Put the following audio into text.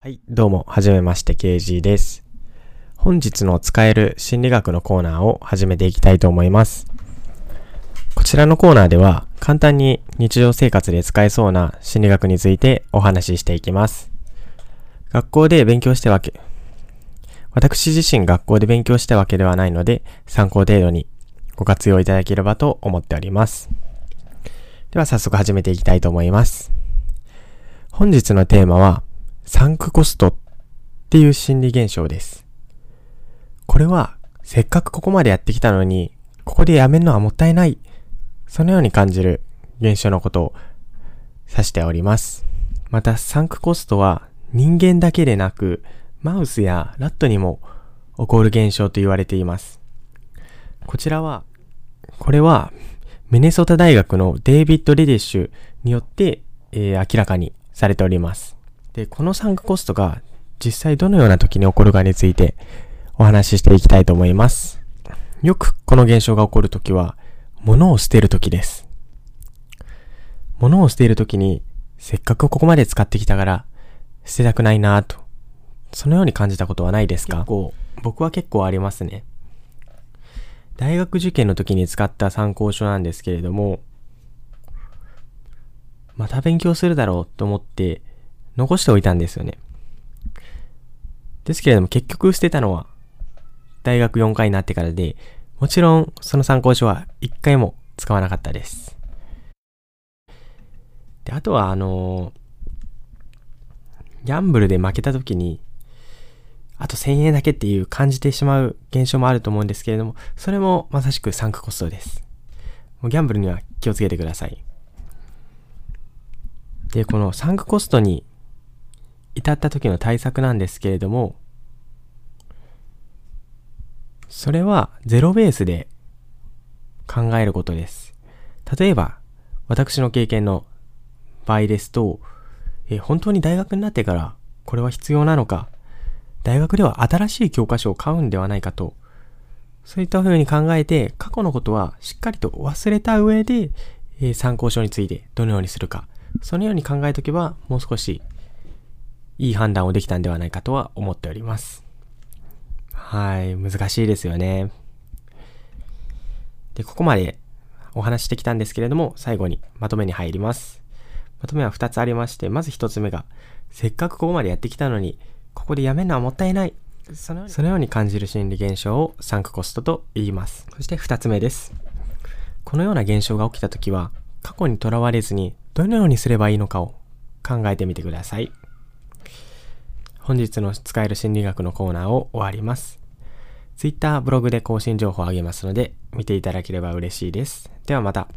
はい、どうも、はじめまして、KG です。本日の使える心理学のコーナーを始めていきたいと思います。こちらのコーナーでは、簡単に日常生活で使えそうな心理学についてお話ししていきます。学校で勉強してわけ、私自身学校で勉強したわけではないので、参考程度にご活用いただければと思っております。では早速始めていきたいと思います。本日のテーマは、サンクコストっていう心理現象です。これは、せっかくここまでやってきたのに、ここでやめるのはもったいない。そのように感じる現象のことを指しております。また、サンクコストは人間だけでなく、マウスやラットにも起こる現象と言われています。こちらは、これは、ミネソタ大学のデイビッド・レディッシュによって、えー、明らかにされております。で、このサンクコストが実際どのような時に起こるかについてお話ししていきたいと思います。よくこの現象が起こるときは、物を捨てるときです。物を捨てるときに、せっかくここまで使ってきたから、捨てたくないなぁと。そのように感じたことはないですか？結構、僕は結構ありますね。大学受験の時に使った参考書なんですけれども、また勉強するだろうと思って残しておいたんですよね。ですけれども結局捨てたのは大学4回になってからで、もちろんその参考書は1回も使わなかったです。で、あとはあのー、ギャンブルで負けた時に、あと1000円だけっていう感じてしまう現象もあると思うんですけれども、それもまさしくサンクコストです。もうギャンブルには気をつけてください。で、このサンクコストに至った時の対策なんですけれども、それはゼロベースで考えることです。例えば、私の経験の場合ですと、え本当に大学になってからこれは必要なのか、大学では新しい教科書を買うんではないかと、そういった風に考えて、過去のことはしっかりと忘れた上で、え参考書についてどのようにするか、そのように考えとけば、もう少しいい判断をできたんではないかとは思っております。はい、難しいですよね。で、ここまでお話してきたんですけれども、最後にまとめに入ります。まとめは2つありまして、まず1つ目が、せっかくここまでやってきたのに、ここでやめるのはもったいない。そのように感じる心理現象をサンクコストと言います。そして2つ目です。このような現象が起きたときは、過去にとらわれずにどのようにすればいいのかを考えてみてください。本日の使える心理学のコーナーを終わります。Twitter、ブログで更新情報をあげますので、見ていただければ嬉しいです。ではまた。